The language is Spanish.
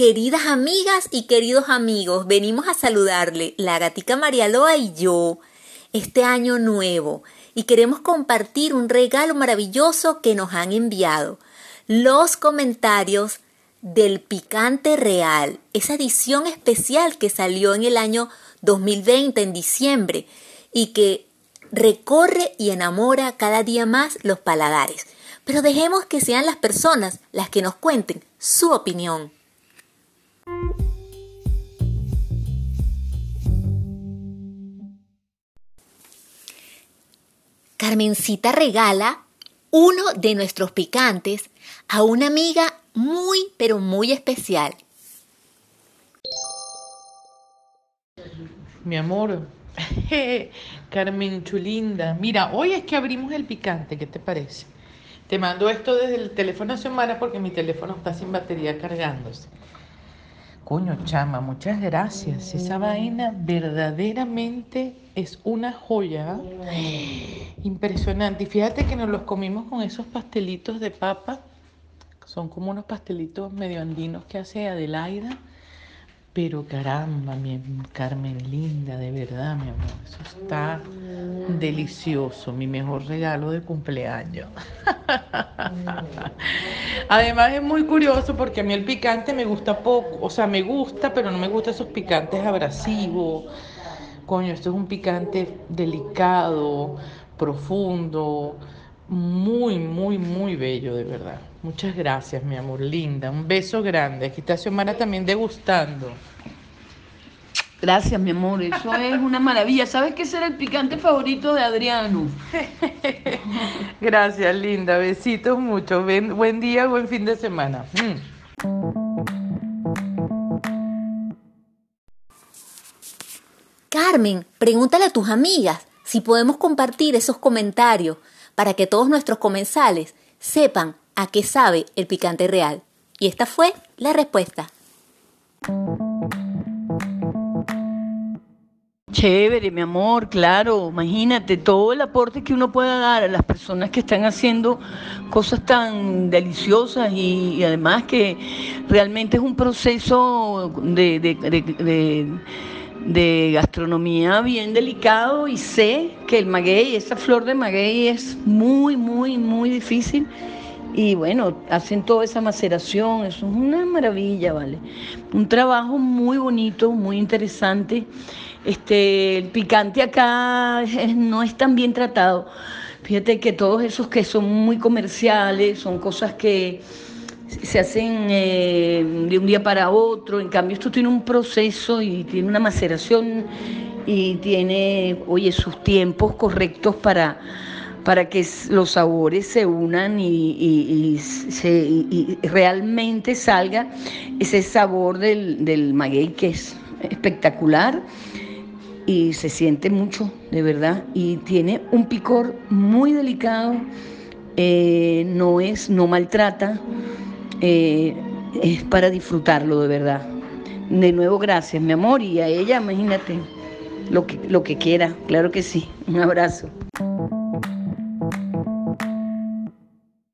Queridas amigas y queridos amigos, venimos a saludarle la gatica Marialoa y yo este año nuevo y queremos compartir un regalo maravilloso que nos han enviado. Los comentarios del Picante Real, esa edición especial que salió en el año 2020 en diciembre y que recorre y enamora cada día más los paladares. Pero dejemos que sean las personas las que nos cuenten su opinión. Carmencita regala uno de nuestros picantes a una amiga muy, pero muy especial. Mi amor, Carmen Chulinda, mira, hoy es que abrimos el picante, ¿qué te parece? Te mando esto desde el teléfono semana porque mi teléfono está sin batería cargándose. Coño, chama, muchas gracias. Esa vaina verdaderamente es una joya. Impresionante. Y fíjate que nos los comimos con esos pastelitos de papa son como unos pastelitos medio andinos que hace Adelaida. Pero caramba, mi Carmen linda, de verdad, mi amor, eso está delicioso, mi mejor regalo de cumpleaños. Además es muy curioso porque a mí el picante me gusta poco, o sea, me gusta, pero no me gustan esos picantes abrasivos. Coño, esto es un picante delicado, profundo, muy, muy, muy bello, de verdad. Muchas gracias, mi amor, linda. Un beso grande. Aquí está Xiomara también degustando. Gracias, mi amor. Eso es una maravilla. ¿Sabes qué será el picante favorito de Adriano? Gracias, linda. Besitos mucho. buen día, buen fin de semana. Mm. Carmen, pregúntale a tus amigas si podemos compartir esos comentarios para que todos nuestros comensales sepan a qué sabe el picante real. Y esta fue la respuesta. Chévere, mi amor, claro, imagínate todo el aporte que uno pueda dar a las personas que están haciendo cosas tan deliciosas y, además que realmente es un proceso de, de, gastronomía bien delicado y sé que el maguey, esa flor de maguey es muy, muy, muy difícil y bueno, hacen toda esa maceración, eso es una maravilla, ¿vale? Un trabajo muy bonito, muy interesante. Este, el picante acá no es tan bien tratado. Fíjate que todos esos que son muy comerciales, son cosas que se hacen eh, de un día para otro, en cambio esto tiene un proceso y tiene una maceración y tiene, oye, sus tiempos correctos para para que los sabores se unan y, realmente salga ese sabor del, maguey que es espectacular y se siente mucho, de verdad, y tiene un picor muy delicado, eh, no es, no maltrata, eh, es para disfrutarlo de verdad. De nuevo, gracias, mi amor, y a ella, imagínate, lo que, lo que quiera, claro que sí. Un abrazo.